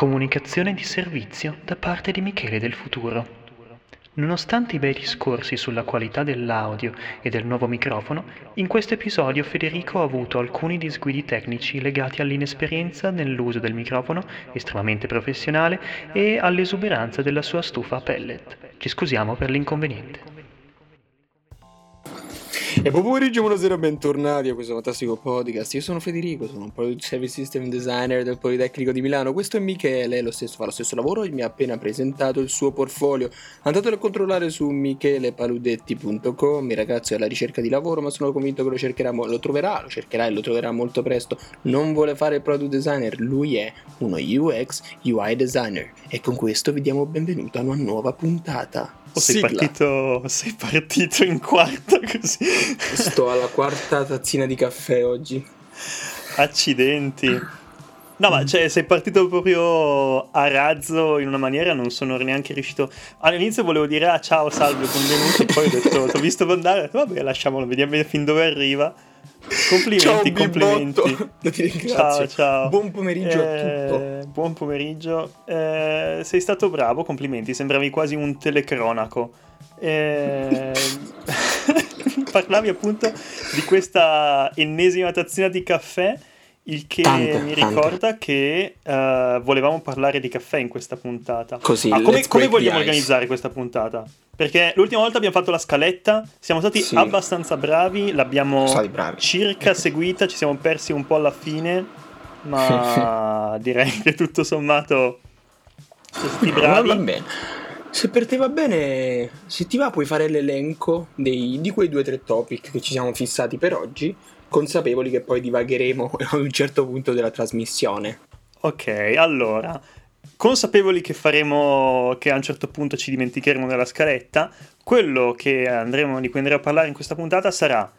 Comunicazione di servizio da parte di Michele del futuro. Nonostante i bei discorsi sulla qualità dell'audio e del nuovo microfono, in questo episodio Federico ha avuto alcuni disguidi tecnici legati all'inesperienza nell'uso del microfono, estremamente professionale, e all'esuberanza della sua stufa pellet. Ci scusiamo per l'inconveniente. E buon pomeriggio, buonasera, bentornati a questo fantastico podcast. Io sono Federico, sono un Product Service System Designer del Politecnico di Milano. Questo è Michele, lo stesso fa lo stesso lavoro e mi ha appena presentato il suo portfolio. Andatelo a controllare su michelepaludetti.com. Il ragazzo è alla ricerca di lavoro, ma sono convinto che lo cercherà, lo troverà, lo cercherà e lo troverà molto presto. Non vuole fare il product designer, lui è uno UX UI designer. E con questo vi diamo benvenuto a una nuova puntata. Oh, sei, partito, sei partito in quarta così. Sto alla quarta tazzina di caffè oggi. Accidenti. No, ma cioè, sei partito proprio a razzo in una maniera, non sono neanche riuscito. All'inizio volevo dire ah, ciao, salve, benvenuti. Poi ho detto, ti ho visto andare, vabbè, lasciamolo, vediamo fin dove arriva. Complimenti, ciao, complimenti. Ti ringrazio. Ciao, ciao. Buon pomeriggio eh, a tutto. Buon pomeriggio. Eh, sei stato bravo, complimenti. Sembravi quasi un telecronaco. Eh, parlavi appunto di questa ennesima tazzina di caffè il che tante, mi ricorda tante. che uh, volevamo parlare di caffè in questa puntata. Così, ah, come, come vogliamo organizzare questa puntata? Perché l'ultima volta abbiamo fatto la scaletta, siamo stati sì. abbastanza bravi, l'abbiamo bravi. circa seguita, ci siamo persi un po' alla fine, ma direi che tutto sommato siamo bravi. Va bene. Se per te va bene, se ti va puoi fare l'elenco dei, di quei due o tre topic che ci siamo fissati per oggi consapevoli che poi divagheremo ad un certo punto della trasmissione. Ok, allora, consapevoli che faremo, che a un certo punto ci dimenticheremo della scaletta, quello che andremo, di cui andremo a parlare in questa puntata sarà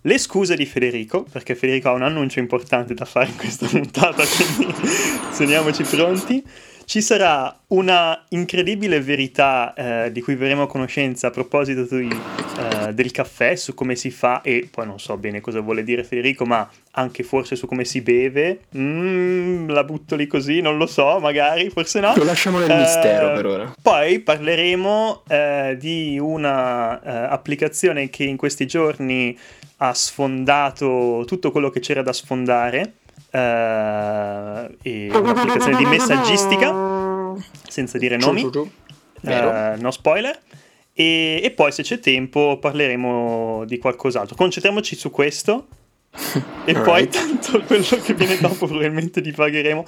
le scuse di Federico, perché Federico ha un annuncio importante da fare in questa puntata, quindi teniamoci pronti. Ci sarà una incredibile verità eh, di cui verremo a conoscenza a proposito di, eh, del caffè, su come si fa e poi non so bene cosa vuole dire Federico, ma anche forse su come si beve. Mm, la butto lì così, non lo so, magari, forse no. Lo lasciamo nel eh, mistero per ora. Poi parleremo eh, di una eh, applicazione che in questi giorni ha sfondato tutto quello che c'era da sfondare uh, e un'applicazione di messaggistica, senza dire nomi, uh, no spoiler. E, e, poi se c'è tempo parleremo di qualcos'altro. Concentriamoci su questo e All poi right. tanto quello che viene dopo probabilmente divagheremo.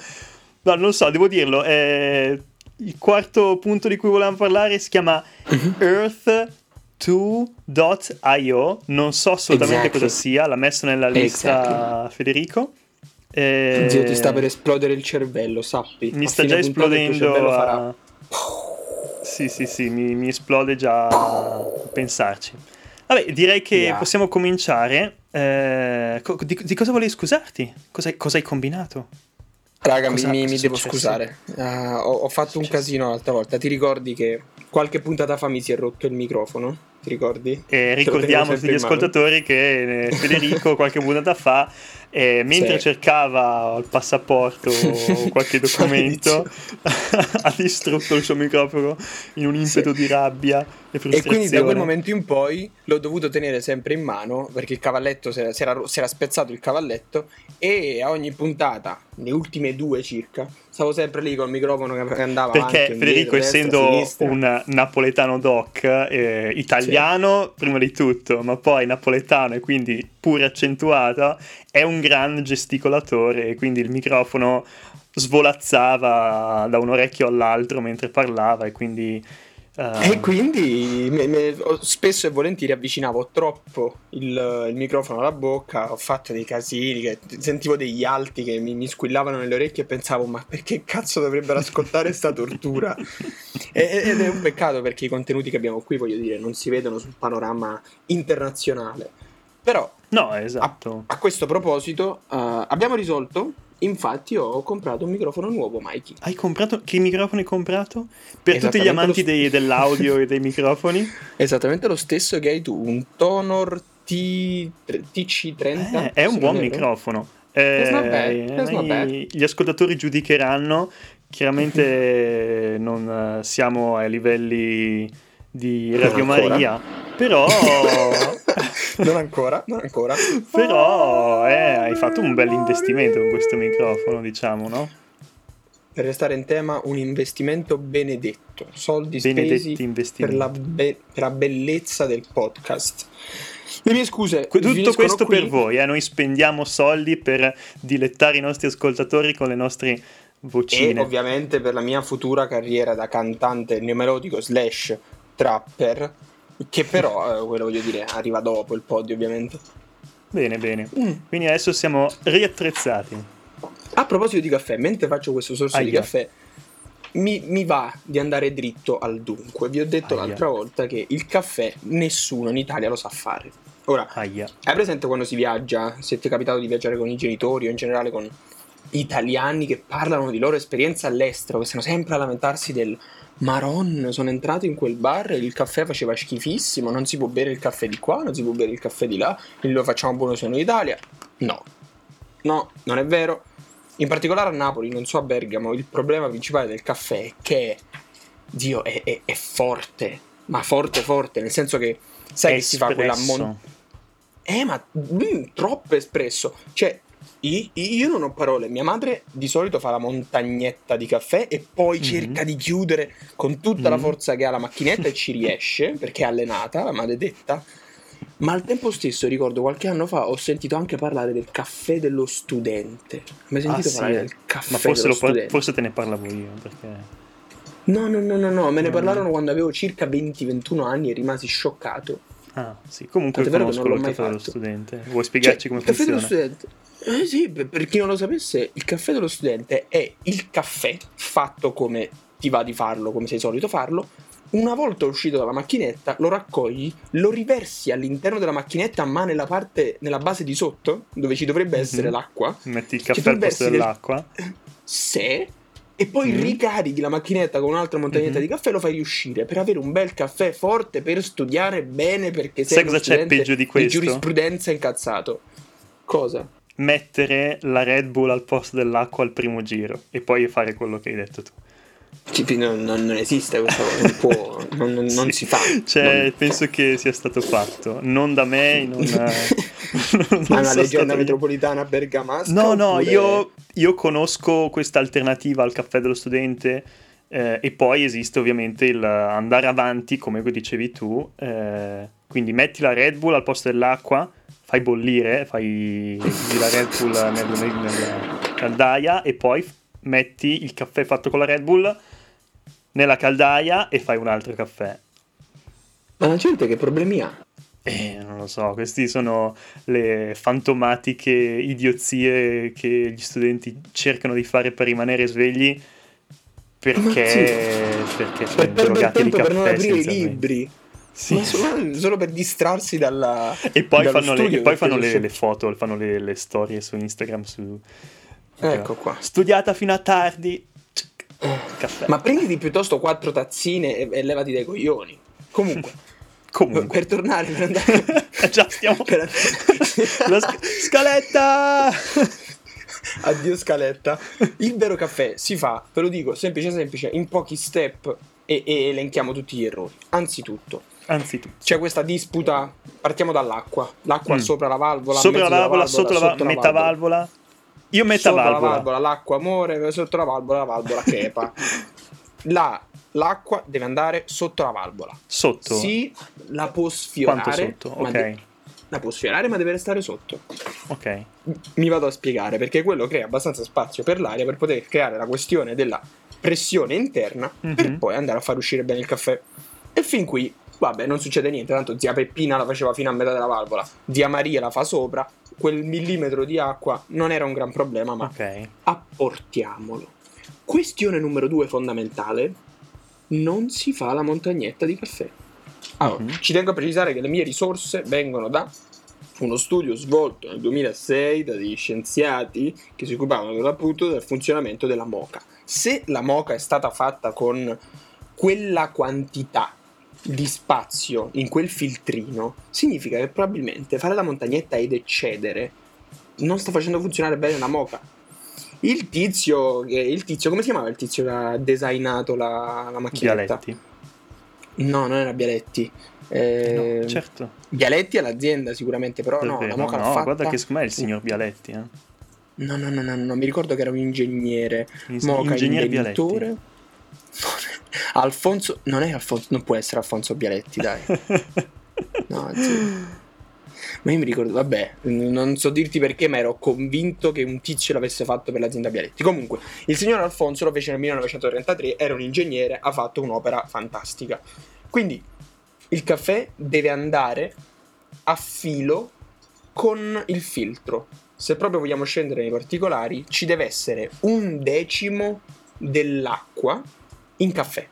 No, non so, devo dirlo, eh, il quarto punto di cui volevamo parlare si chiama uh-huh. Earth 2.io, non so assolutamente exactly. cosa sia, l'ha messo nella lista exactly. Federico. Eh, Zio, ti sta per esplodere il cervello, sappi. Mi sta già esplodendo. A... Sì, sì, sì, mi, mi, esplode già a pensarci. Vabbè, direi che yeah. possiamo cominciare. Eh, di, di, cosa volevi scusarti? Cosa, cosa hai combinato? Raga, cosa, mi, mi devo scusare. Uh, ho, ho, fatto un casino l'altra volta. Ti ricordi che qualche puntata fa mi si è rotto il microfono? Ti ricordi? E ricordiamo a tutti gli ascoltatori che eh, Federico qualche puntata fa e mentre sì. cercava il passaporto o qualche documento ha distrutto il suo microfono in un impeto sì. di rabbia e E quindi da quel momento in poi l'ho dovuto tenere sempre in mano perché il cavalletto si era, si era, si era spezzato il cavalletto e a ogni puntata, le ultime due circa, stavo sempre lì col microfono che andava perché avanti, Federico indietro, essendo destra, un napoletano doc eh, italiano sì. prima di tutto ma poi napoletano e quindi pure accentuato è un gran gesticolatore e quindi il microfono svolazzava da un orecchio all'altro mentre parlava e quindi Uh... E quindi me, me, spesso e volentieri avvicinavo troppo il, il, microfono alla bocca, ho fatto dei casini, sentivo degli alti che mi, mi, squillavano nelle orecchie e pensavo ma perché cazzo dovrebbero ascoltare questa tortura? e, ed è un peccato perché i contenuti che abbiamo qui, voglio dire, non si vedono sul panorama internazionale. Però, no, esatto. a, a questo proposito, uh, abbiamo risolto Infatti ho comprato un microfono nuovo, Mikey. Hai comprato? Che microfono hai comprato? Per tutti gli amanti dei, dell'audio e dei microfoni? Esattamente lo stesso che hai tu, un Tonor T... TC30. Eh, è un buon microfono. Eh, bad, bad. Gli ascoltatori giudicheranno. Chiaramente non eh, siamo ai livelli di Radio. Maria, però, non ancora, non ancora. però eh, hai fatto un bel investimento con questo microfono, diciamo, no? Per restare in tema, un investimento benedetto. Soldi Benedetti spesi per la, be- per la bellezza del podcast. Le mie scuse. Tutto questo qui. per voi, eh? noi spendiamo soldi per dilettare i nostri ascoltatori con le nostre E vocine. ovviamente per la mia futura carriera da cantante neomelodico slash trapper, che però, eh, quello voglio dire, arriva dopo il podio ovviamente. Bene, bene. Mm. Quindi adesso siamo riattrezzati. A proposito di caffè, mentre faccio questo sorso di Aia. caffè, mi, mi va di andare dritto al dunque. Vi ho detto Aia. l'altra volta che il caffè nessuno in Italia lo sa fare. Ora, Aia. hai presente quando si viaggia? Se ti è capitato di viaggiare con i genitori o in generale con italiani che parlano di loro esperienza all'estero, che stanno sempre a lamentarsi del Maron, sono entrato in quel bar e il caffè faceva schifissimo, non si può bere il caffè di qua, non si può bere il caffè di là, lo facciamo buono solo in Italia. No, no, non è vero. In particolare a Napoli, non so a Bergamo, il problema principale del caffè è che, Dio, è, è- è forte, ma forte forte, nel senso che sai che si fa quella mon- Eh, ma mm, troppo espresso. Cioè, io non ho parole. Mia madre di solito fa la montagnetta di caffè e poi Mhm. cerca di chiudere con tutta la Mhm. forza che ha la macchinetta e ci riesce perché è allenata, la maledetta. Ma al tempo stesso, ricordo qualche anno fa, ho sentito anche parlare del caffè dello studente. Hai mai sentito Ah, sì, parlare eh. del caffè Ma forse, dello lo par- studente? forse te ne parlavo io, perché... No, no, no, no, no, me ne Mm. parlarono quando avevo circa 20-21 anni e rimasi scioccato. Ah, sì, comunque Tant'è conosco il caffè dello fatto. studente. Vuoi spiegarci Cioè, come il caffè funziona? dello studente. Eh sì, per chi non lo sapesse, il caffè dello studente è il caffè fatto come ti va di farlo, come sei solito farlo. Una volta uscito dalla macchinetta, lo raccogli, lo riversi all'interno della macchinetta, ma nella parte, nella base di sotto, dove ci dovrebbe Mhm. essere l'acqua. Metti il caffè al posto dell'acqua. Se e poi Mhm. ricarichi la macchinetta con un'altra montagnetta Mhm. di caffè e lo fai riuscire per avere un bel caffè forte per studiare bene perché sei Sai cosa c'è peggio di questo? giurisprudenza incazzato. Cosa? Mettere la Red Bull al posto dell'acqua al primo giro e poi fare quello che hai detto tu. Non, non- non esiste questa cosa, non, può, non, non- non Sì. si fa. Cioè, penso che sia stato fatto. Non da me, non, non Ma è una leggenda metropolitana bergamasca? No, no, oppure- io, io conosco questa alternativa al caffè dello studente eh, e poi esiste ovviamente il andare avanti, come dicevi tu. eh, quindi metti la Red Bull al posto dell'acqua, fai bollire, fai la Red Bull nel- nel- nella caldaia e poi metti il caffè fatto con la Red Bull nella caldaia e fai un altro caffè. Ma la gente che problemi ha? Eh, non lo so, queste sono le fantomatiche idiozie che gli studenti cercano di fare per rimanere svegli perché, perché sono Per drogati di tempo per non caffè aprire i libri. Sì. Solo, solo per distrarsi dalla... E poi fanno, le, e poi fanno le, le foto, fanno le, le storie su Instagram. Su... Ecco qua. Studiata fino a tardi. Caffè. Ma prenditi piuttosto quattro tazzine e, e levati dai coglioni. Comunque, Comunque. per tornare, per andare... Già stiamo... per- sc- scaletta! Addio scaletta. Il vero caffè si fa, ve lo dico, semplice semplice, in pochi step e, e elenchiamo tutti gli errori. Anzitutto, Anzitutto. c'è questa disputa, partiamo dall'acqua. L'acqua Mm. sopra la valvola, Sopra la valvola, sotto la valvola, metà valvola. Io metà Sopra valvola. la valvola l'acqua muore, sotto la valvola la valvola crepa. La- l'acqua deve andare sotto la valvola. Sotto. Sì, la può sfiorare. Quanto sotto? Ok. de- la può sfiorare, ma deve restare sotto. Ok. Mi vado a spiegare perché quello crea abbastanza spazio per l'aria per poter creare la questione della pressione interna Mhm. per poi andare a far uscire bene il caffè. E fin qui, vabbè, non succede niente. Tanto zia Peppina la faceva fino a metà della valvola, zia Maria la fa sopra. Quel millimetro di acqua non era un gran problema, ma Ok. apportiamolo. Questione numero due fondamentale: non si fa la montagnetta di caffè. Allora, Mhm. ci tengo a precisare che le mie risorse vengono da uno studio svolto nel 2006 da degli scienziati che si occupavano per l'appunto del funzionamento della moca. Se la moca è stata fatta con quella quantità di spazio in quel filtrino, significa che probabilmente fare la montagnetta ed eccedere non sta facendo funzionare bene la moca. Il tizio, il tizio, come si chiamava il tizio che ha designato la, la macchinetta? Bialetti. No, non era Bialetti. Eh, no, certo. Bialetti è l'azienda sicuramente, però Davvero? no, la moca no, l'ha fatta... guarda che secondo me è il signor Bialetti. Eh. No, no, no, no, no, mi ricordo che era un ingegnere. Ing- Moca ingegnere inventore. Bialetti. Alfonso, non è Alfonso, non può essere Alfonso Bialetti, dai. No, zio. Ma io mi ricordo, vabbè, non so dirti perché, ma ero convinto che un tizio l'avesse fatto per l'azienda Bialetti. Comunque, il signor Alfonso lo fece nel 1933, era un ingegnere, ha fatto un'opera fantastica. Quindi, il caffè deve andare a filo con il filtro. Se proprio vogliamo scendere nei particolari, ci deve essere un decimo dell'acqua in caffè.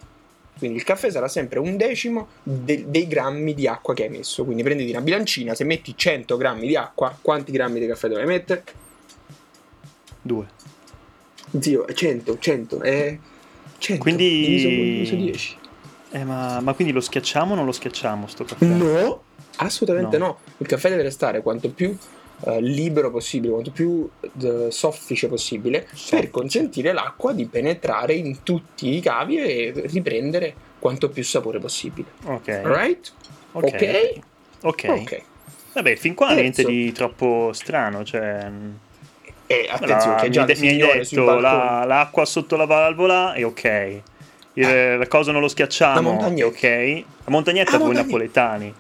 Quindi il caffè sarà sempre un decimo de- dei grammi di acqua che hai messo. Quindi prenditi una bilancina, se metti 100 grammi di acqua, quanti grammi di caffè dovrai mettere? Due. Zio, 100, 100, è 100. Quindi- diviso, diviso 10. Eh, ma, ma quindi lo schiacciamo o non lo schiacciamo sto caffè? No, assolutamente No. no. Il caffè deve restare quanto più eh, libero possibile, quanto più eh, soffice possibile, per consentire l'acqua di penetrare in tutti i cavi e riprendere quanto più sapore possibile. Ok. Alright? Ok. Ok? Ok. Ok. Vabbè, fin qua Terzo. niente di troppo strano, cioè... E attenzione, la- che già mi, mi hai detto la- l'acqua sotto la valvola è ok. Il- la cosa non lo schiacciamo è montagnetta. ok. La montagnetta Ah, voi montagna- napoletani.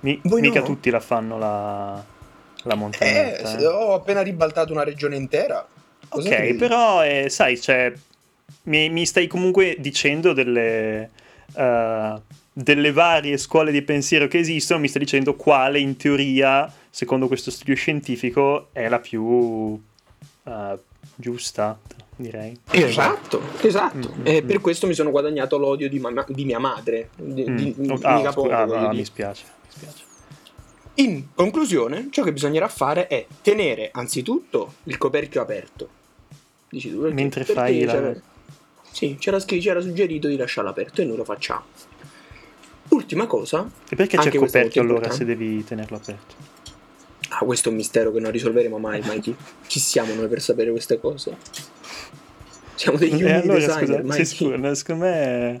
Mi- mica no? tutti la fanno la, la montagnetta. se- eh. ho appena ribaltato una regione intera. Cosa Ok, credi? però eh, sai, cioè, mi, mi stai comunque dicendo delle, eh, delle varie scuole di pensiero che esistono, mi stai dicendo quale in teoria, secondo questo studio scientifico, è la più eh, giusta, direi. Esatto, esatto. Mm, e mm, per mm. questo mi sono guadagnato l'odio di, ma- di mia madre. Di, Mm. di- Oh, di ah, scu- ah, ah, dire. mi spiace, mi spiace. In conclusione, ciò che bisognerà fare è tenere anzitutto il coperchio aperto. Dici tu perché? Mentre Perché fai la- c'era- Sì, c'era, scri- c'era suggerito di lasciarlo aperto e noi lo facciamo. Ultima cosa. E perché c'è è coperchio allora se devi tenerlo aperto? Ah, questo è un mistero che non risolveremo mai, Mikey. Chi siamo noi per sapere queste cose? Siamo degli E uni allora, designer, scusa, sei Mikey. sicuro? No, secondo me...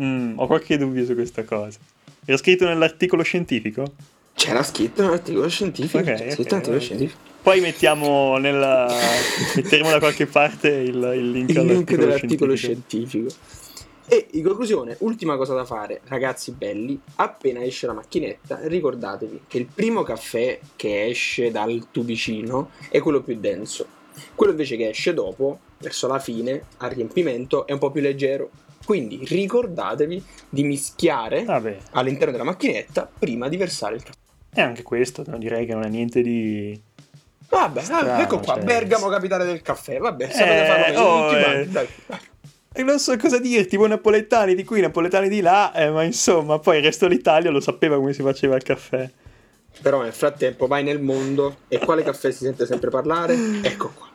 Mm, ho qualche dubbio su questa cosa. Era scritto nell'articolo scientifico? C'era scritto nell'articolo scientifico. Ok, c'era ok, scritto nell'articolo ok. scientifico. Poi mettiamo nella... metteremo da qualche parte il, il link il link dell'articolo scientifico. scientifico. E in conclusione, ultima cosa da fare, ragazzi belli, appena esce la macchinetta, ricordatevi che il primo caffè che esce dal tubicino è quello più denso. Quello invece che esce dopo, verso la fine, al riempimento, è un po' più leggero. Quindi ricordatevi di mischiare Vabbè, all'interno della macchinetta prima di versare il caffè. E anche questo no, direi che non è niente di... Vabbè, Strano, ecco qua, cioè- Bergamo capitale del caffè. Vabbè, Eh, sapete farlo meglio oh, tutti eh. dai. E non so cosa dirti, voi napoletani di qui, napoletani di là, eh, ma insomma, poi il resto d'Italia lo sapeva come si faceva il caffè. Però nel frattempo vai nel mondo e quale caffè si sente sempre parlare? Ecco qua.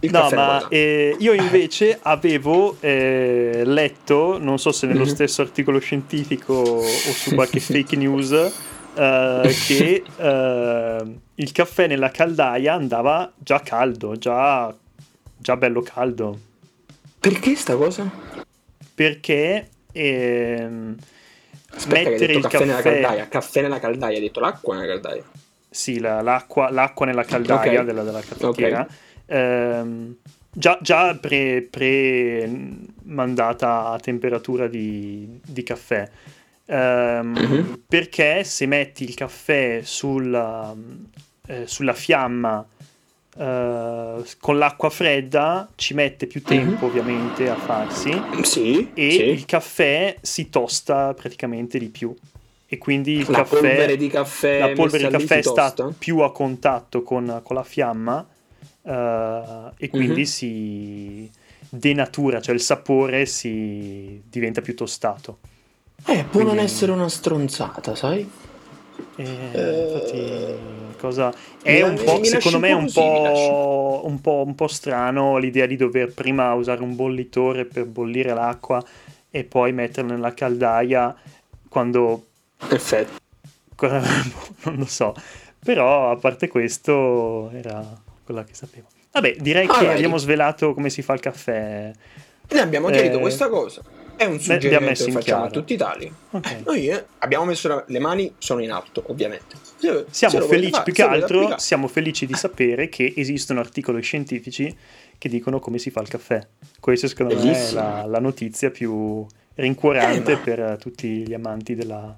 Il no, caffè ma eh, io invece avevo eh, letto, non so se nello Mhm. stesso articolo scientifico o su qualche fake news, eh, che eh, il caffè nella caldaia andava già caldo, già, già bello caldo. Perché sta cosa? Perché ehm, Aspetta, mettere il caffè, nella caffè... caldaia. Caffè nella caldaia, hai detto l'acqua nella caldaia. Sì, la- l'acqua, l'acqua nella caldaia Ok. della, della caffettiera. Ehm, già già pre, pre- mandata a temperatura di, di caffè. Ehm, Mhm. Perché se metti il caffè sulla, eh, sulla fiamma eh, con l'acqua fredda ci mette più tempo ovviamente a farsi Sì, e sì. il caffè si tosta praticamente di più e quindi il La caffè polvere di caffè la polvere di caffè sta più a contatto con, con la fiamma eh, e quindi Mhm. si denatura, cioè il sapore si diventa più tostato. Eh, può non Quindi- essere una stronzata, sai? E Eh, infatti, cosa... mi- È un po', secondo me è un un po' un, po', un po' strano l'idea di dover prima usare un bollitore per bollire l'acqua e poi metterla nella caldaia quando Perfetto. non lo so, Però, a parte questo, era quella che sapevo. Vabbè, direi Ah, che vai. abbiamo svelato come si fa il caffè. Ne abbiamo chiarito Eh, questa cosa. È un suggerimento che in facciamo a tutta Italia. Ok. Eh, noi eh, abbiamo messo le mani, sono in alto, ovviamente. Se- se Siamo volete felici, fare, più se che altro, siamo felici di sapere che esistono articoli scientifici che dicono come si fa il caffè. Questa secondo me è Bellissimo. la, la notizia più rincuorante Eh, ma- per tutti gli amanti della...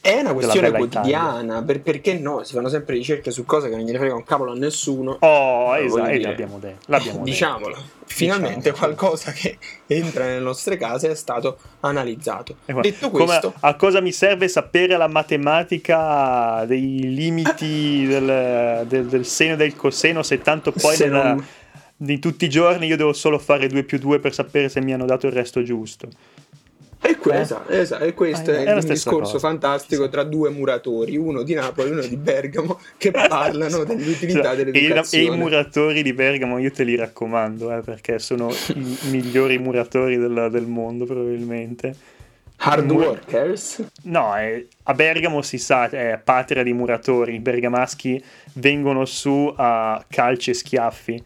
È una questione quotidiana, per- perché no? Si fanno sempre ricerche su cose che non gliene frega un cavolo a nessuno. Oh, Eh, esatto, voglio e l'abbiamo detto. L'abbiamo detto. Diciamolo, finalmente Diciamo. qualcosa che entra nelle nostre case è stato analizzato. E guarda, Detto questo, a cosa mi serve sapere la matematica dei limiti del, del- del seno e del coseno se tanto poi se nella- non- di tutti i giorni io devo solo fare 2 più 2 per sapere se mi hanno dato il resto giusto. E, que- Eh? esatto, e questo Eh, è, è un discorso cosa. fantastico tra due muratori, uno di Napoli e uno di Bergamo, che parlano dell'utilità Cioè, dell'educazione. e i muratori di Bergamo io te li raccomando eh, perché sono i migliori muratori del, del mondo probabilmente. Hard Mur- workers? No, eh, a Bergamo si sa, è patria di muratori, i bergamaschi vengono su a calci e schiaffi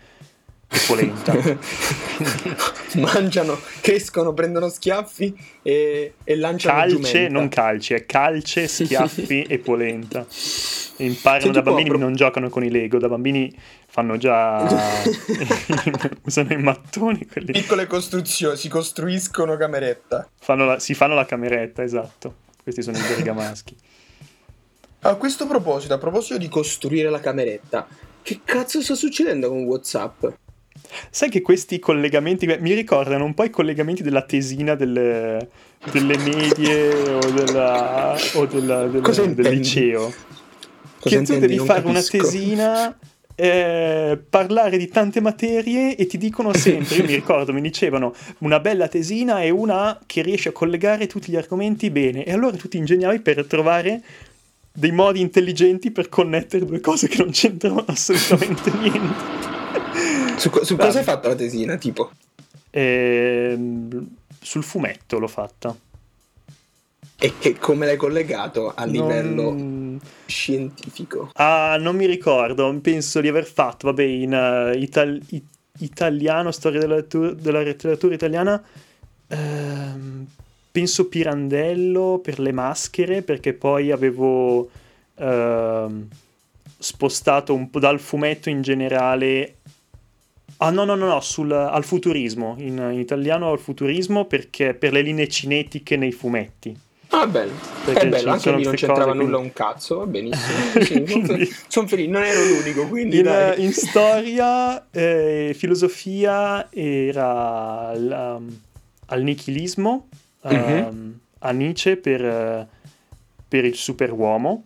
polenta. Mangiano, crescono, prendono schiaffi e, e lanciano calce, giumenta. non calci, è calce, schiaffi e polenta. Imparano Senti da bambini, pro- non giocano con i Lego, da bambini fanno già... usano i mattoni quelli. Piccole costruzioni, si costruiscono cameretta. Fanno la- si fanno la cameretta, esatto. Questi sono i bergamaschi. A questo proposito, a proposito di costruire la cameretta, che cazzo sta succedendo con Whatsapp? Sai che questi collegamenti mi ricordano un po' i collegamenti della tesina delle, delle medie o, della, o della- del, Cosa del intendi? liceo. Cosa che tu devi fare una capisco. tesina, eh, parlare di tante materie e ti dicono sempre, io mi ricordo, mi dicevano una bella tesina è una che riesce a collegare tutti gli argomenti bene e allora tu ti ingegnavi per trovare dei modi intelligenti per connettere due cose che non c'entrano assolutamente niente. Su, su cosa hai fatto la tesina, tipo? Ehm, sul fumetto l'ho fatta. E che, come l'hai collegato a livello Non... scientifico? Ah, non mi ricordo, penso di aver fatto, vabbè, in eh, ital- i- italiano, storia della, lettu- della letteratura italiana, ehm, penso Pirandello per le maschere, perché poi avevo ehm, spostato un po' dal fumetto in generale. Ah no, no, no, no, sul, al futurismo, in, in italiano al futurismo perché per le linee cinetiche nei fumetti. Ah, bello. Perché È bello, anche lì non c'entrava cose, nulla quindi- un cazzo, va benissimo. Sì, Quindi- sono felice, non ero l'unico, quindi In, in storia, eh, filosofia era al, um, al nichilismo, um, Mhm. a Nietzsche per, per il superuomo,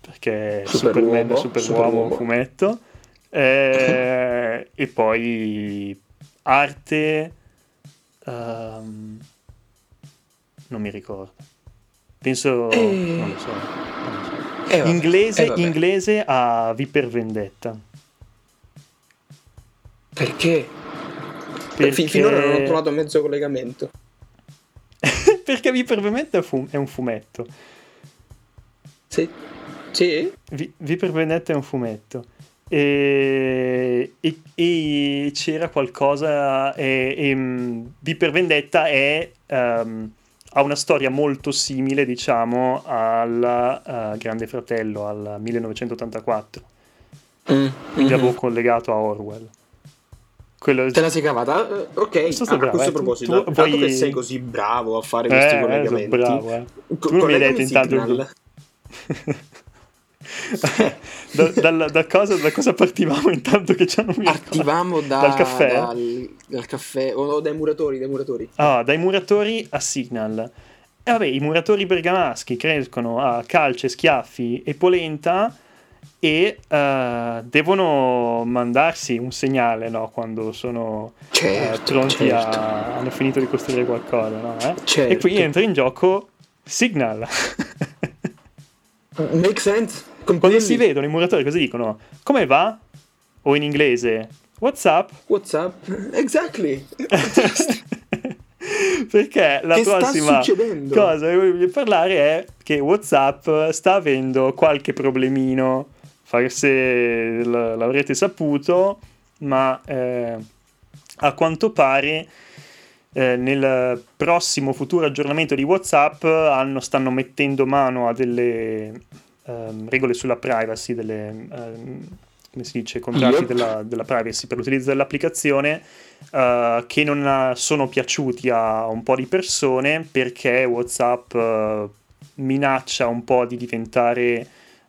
perché Superuomo, Superman è superuomo un superuomo. fumetto, eh, e poi arte, um, non mi ricordo. Penso, Eh. non lo so. non lo so. Eh, Inglese, eh, inglese a V per Vendetta. Perché? Perché... Fi- finora non ho trovato mezzo collegamento. Perché V per Vendetta è, un fumetto. Sì? Sì? V, V per Vendetta è un fumetto. E, e- e c'era qualcosa. E, e, mm, V per Vendetta è, ehm, ha una storia molto simile, diciamo, al Grande Fratello, al 1984. Mm, Quindi mhm. avevo collegato a Orwell. Quello, Te la sei cavata? Eh, Ok, stato Ah, bravo, a questo eh. Proposito, tu dato vuoi- che sei così bravo a fare Eh, questi eh, collegamenti, bravo, eh. co- Tu non mi hai detto intanto. da, dal- da cosa, da cosa partivamo intanto che mi ricordo? Partivamo da- Dal caffè? Dal, dal caffè o o dai muratori, dai muratori. Ah, dai muratori a Signal. E vabbè, i muratori bergamaschi crescono a calce, schiaffi e polenta e eh, devono mandarsi un segnale no? quando sono eh, Certo, pronti certo. a... hanno finito di costruire qualcosa. No? eh? Certo. E qui entra in gioco Signal. Make sense? Quando Completely. si vedono i muratori cosa dicono? Come va? O in inglese What's up? What's up? Exactly. Perché la Che prossima cosa che voglio parlare è che WhatsApp sta avendo qualche problemino forse l'avrete saputo, ma eh, a quanto pare eh, nel prossimo futuro aggiornamento di WhatsApp hanno, stanno mettendo mano a delle um, regole sulla privacy, delle, um, come si dice, contratti della, della, privacy per l'utilizzo dell'applicazione uh, che non sono piaciuti a un po' di persone perché WhatsApp uh, minaccia un po' di diventare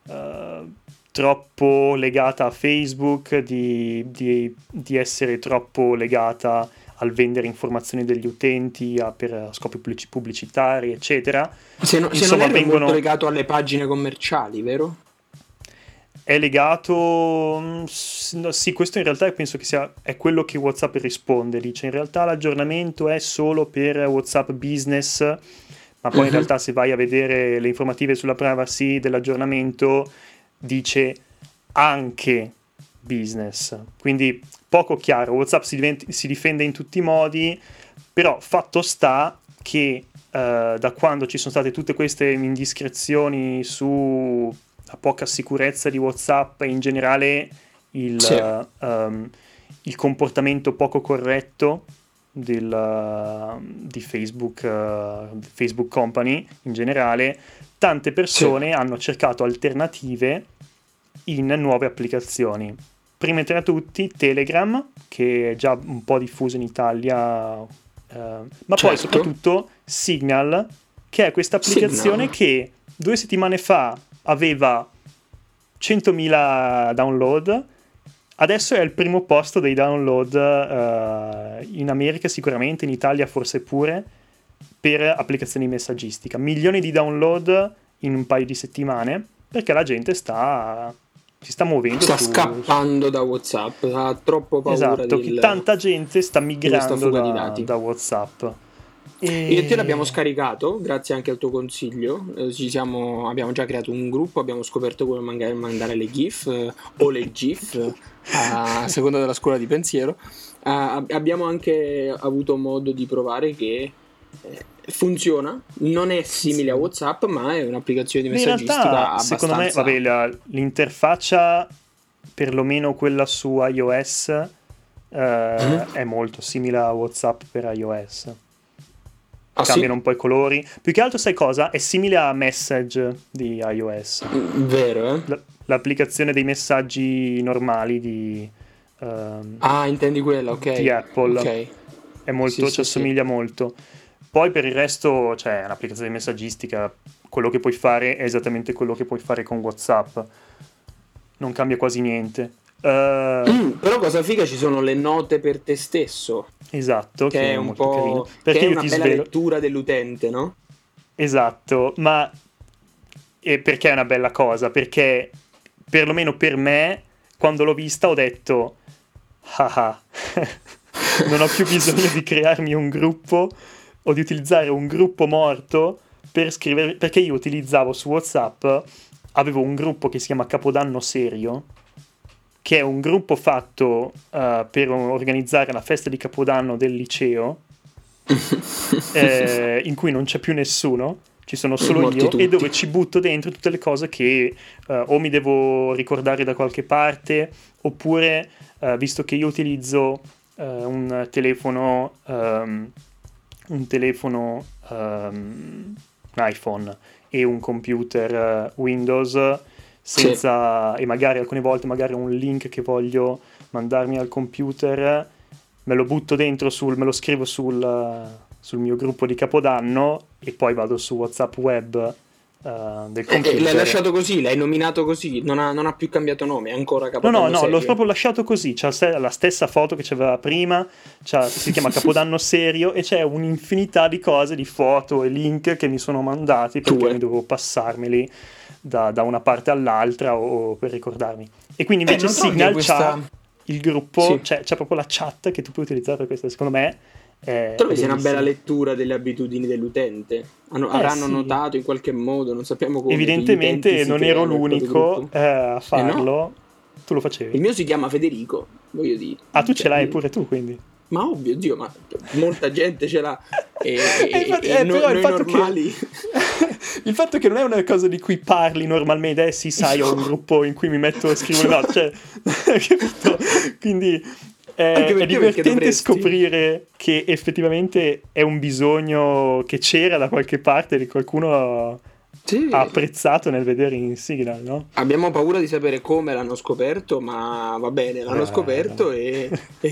uh, troppo legata a Facebook, di, di, di essere troppo legata al vendere informazioni degli utenti a, per scopi pubblicitari, eccetera. Se, no, se non è vengono... molto legato alle pagine commerciali, vero? È legato, mm, sì, questo in realtà penso che sia è quello che WhatsApp risponde. Dice in realtà l'aggiornamento è solo per WhatsApp Business, ma poi uh-huh. in mhm. realtà se vai a vedere le informative sulla privacy dell'aggiornamento dice anche business. Quindi poco chiaro, WhatsApp si, diventi, si difende in tutti i modi, però fatto sta che uh, da quando ci sono state tutte queste indiscrezioni sulla poca sicurezza di WhatsApp e in generale il, sì. uh, um, il comportamento poco corretto del, uh, di Facebook, uh, Facebook Company in generale, tante persone sì. hanno cercato alternative in nuove applicazioni prima tra tutti Telegram, che è già un po' diffuso in Italia, eh, ma certo. poi soprattutto Signal, che è questa applicazione Signal. che due settimane fa aveva 100.000 download, adesso è al primo posto dei download eh, in America sicuramente, in Italia forse pure, per applicazioni messaggistica. Milioni di download in un paio di settimane, perché la gente sta si sta muovendo. Sta su... scappando da WhatsApp, ha troppo paura. Esatto, del... tanta gente sta migrando da, da, WhatsApp. E... Io e te l'abbiamo scaricato, grazie anche al tuo consiglio. Eh, siamo, abbiamo già creato un gruppo, abbiamo scoperto come mandare, mandare le GIF eh, o le GIF, eh, a seconda della scuola di pensiero. Uh, abbiamo anche avuto modo di provare che funziona, non è simile a WhatsApp, ma è un'applicazione di messaggistica in realtà, abbastanza... Secondo me, vabbè, la, l'interfaccia, perlomeno quella su iOS, eh, mm-hmm. è molto simile a WhatsApp per iOS. Ah, Cambiano sì? un po' i colori. Più che altro, sai cosa? È simile a Message di iOS. Mm, vero, eh? L- l'applicazione dei messaggi normali di... Um, ah, intendi quella, ok. Di Apple. Ok. È molto, sì, ci sì, assomiglia molto. Poi per il resto, cioè, un'applicazione di messaggistica, quello che puoi fare è esattamente quello che puoi fare con WhatsApp. Non cambia quasi niente. Uh, però cosa figa ci sono le note per te stesso. Esatto, che, che è un po' carino. Perché che è una bella svelo... lettura dell'utente, no? Esatto, ma e perché è una bella cosa? Perché perlomeno per me, quando l'ho vista, ho detto: ah, non ho più bisogno di crearmi un gruppo o di utilizzare un gruppo morto per scrivere, perché io utilizzavo su WhatsApp, avevo un gruppo che si chiama Capodanno Serio, che è un gruppo fatto uh, per organizzare la festa di Capodanno del liceo, eh, in cui non c'è più nessuno, ci sono solo io, tutti. e dove ci butto dentro tutte le cose che uh, o mi devo ricordare da qualche parte, oppure, uh, visto che io utilizzo un telefono... Um, un telefono um, iPhone e un computer uh, Windows senza sì. e magari alcune volte magari un link che voglio mandarmi al computer me lo butto dentro sul me lo scrivo sul, sul mio gruppo di capodanno e poi vado su WhatsApp web Uh, del computer. l'hai lasciato così, l'hai nominato così, non ha, non ha più cambiato nome, è ancora Capodanno No, no, no, serio. l'ho proprio lasciato così, c'ha la stessa foto che c'aveva prima, si chiama Capodanno Serio e c'è un'infinità di cose, di foto e link che mi sono mandati perché Tue. mi dovevo passarmeli da, da, una parte all'altra o, per ricordarmi. E quindi invece eh, Signal questa... c'ha il gruppo, sì. c'è, c'è proprio la chat che tu puoi utilizzare per questo, secondo me eh, Trovi sia una bella lettura delle abitudini dell'utente. Hanno, eh, avranno sì. notato in qualche modo, non sappiamo come. Evidentemente non ero l'unico eh, a farlo. Eh no? Tu lo facevi. Il mio si chiama Federico, voglio dire. Ah, tu ce l'hai pure tu quindi. Ma ovvio, Dio, ma molta gente ce l'ha. e, e, infatti, e eh, no, noi normali... Che, il fatto che non è una cosa di cui parli normalmente, eh sì, sai, ho un gruppo in cui mi metto a scrivere, no, cioè, capito? Quindi è, è divertente scoprire che effettivamente è un bisogno che c'era da qualche parte di qualcuno sì. ha apprezzato nel vedere in Signal, no? Abbiamo paura di sapere come l'hanno scoperto, ma va bene, l'hanno eh, scoperto no. e, e,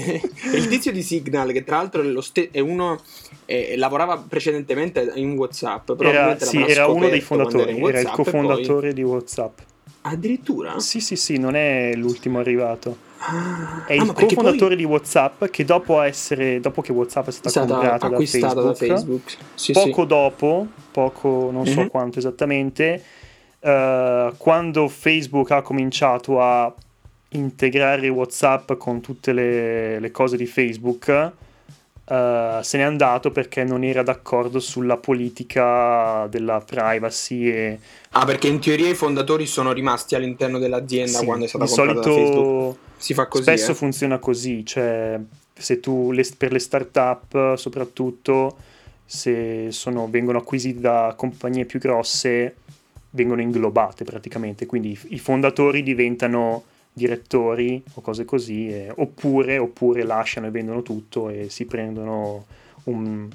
e, il tizio di Signal, che tra l'altro è, ste- è uno eh, lavorava precedentemente in WhatsApp, però era, sì, era uno dei fondatori, era, era il cofondatore poi... di WhatsApp. Addirittura? Sì, sì, sì, non è l'ultimo arrivato. Ah, è il ah, cofondatore poi... di WhatsApp che dopo, essere, dopo che WhatsApp è stata, stata comprata da Facebook, da Facebook. Sì, poco sì. dopo, poco non so mm-hmm. quanto esattamente, uh, quando Facebook ha cominciato a integrare WhatsApp con tutte le, le cose di Facebook, uh, se n'è andato perché non era d'accordo sulla politica della privacy. E... Ah, perché in teoria i fondatori sono rimasti all'interno dell'azienda sì, quando è stata comprata solito... Si fa così. Spesso eh? funziona così, cioè se tu le, per le start-up soprattutto se sono, vengono acquisiti da compagnie più grosse vengono inglobate praticamente, quindi i fondatori diventano direttori o cose così, e, oppure, oppure, lasciano e vendono tutto e si prendono una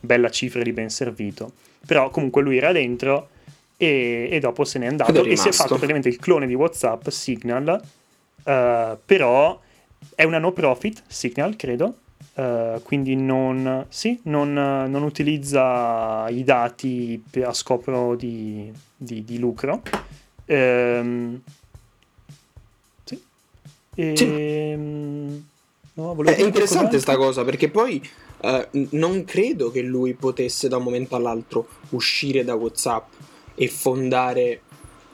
bella cifra di ben servito. Però comunque lui era dentro e, e dopo se n'è andato e si è fatto praticamente il clone di WhatsApp, Signal, uh, però è una no profit, Signal credo, Uh, quindi non, sì, non, non, utilizza i dati a scopo di, di, di lucro. Um, e... Sì. Ehm, no, è interessante questa cosa perché poi uh, non credo che lui potesse da un momento all'altro uscire da WhatsApp e fondare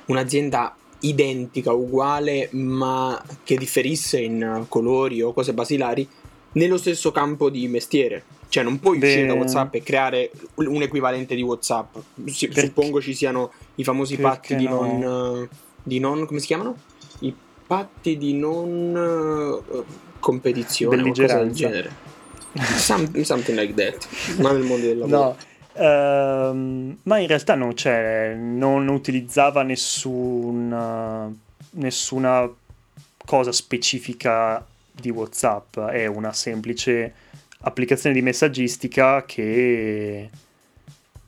un'azienda identica, uguale, ma che differisse in colori o cose basilari nello stesso campo di mestiere. Cioè, non puoi Beh... uscire da WhatsApp e creare un equivalente di WhatsApp. Suppongo ci siano i famosi patti di, no? non, di non. come si chiamano? I patti di non uh, competizione o cosa del genere. Some, something like that, ma nel mondo del lavoro. No. Uh, ma in realtà non, c'è, non utilizzava nessun, nessuna cosa specifica di WhatsApp, è una semplice applicazione di messaggistica che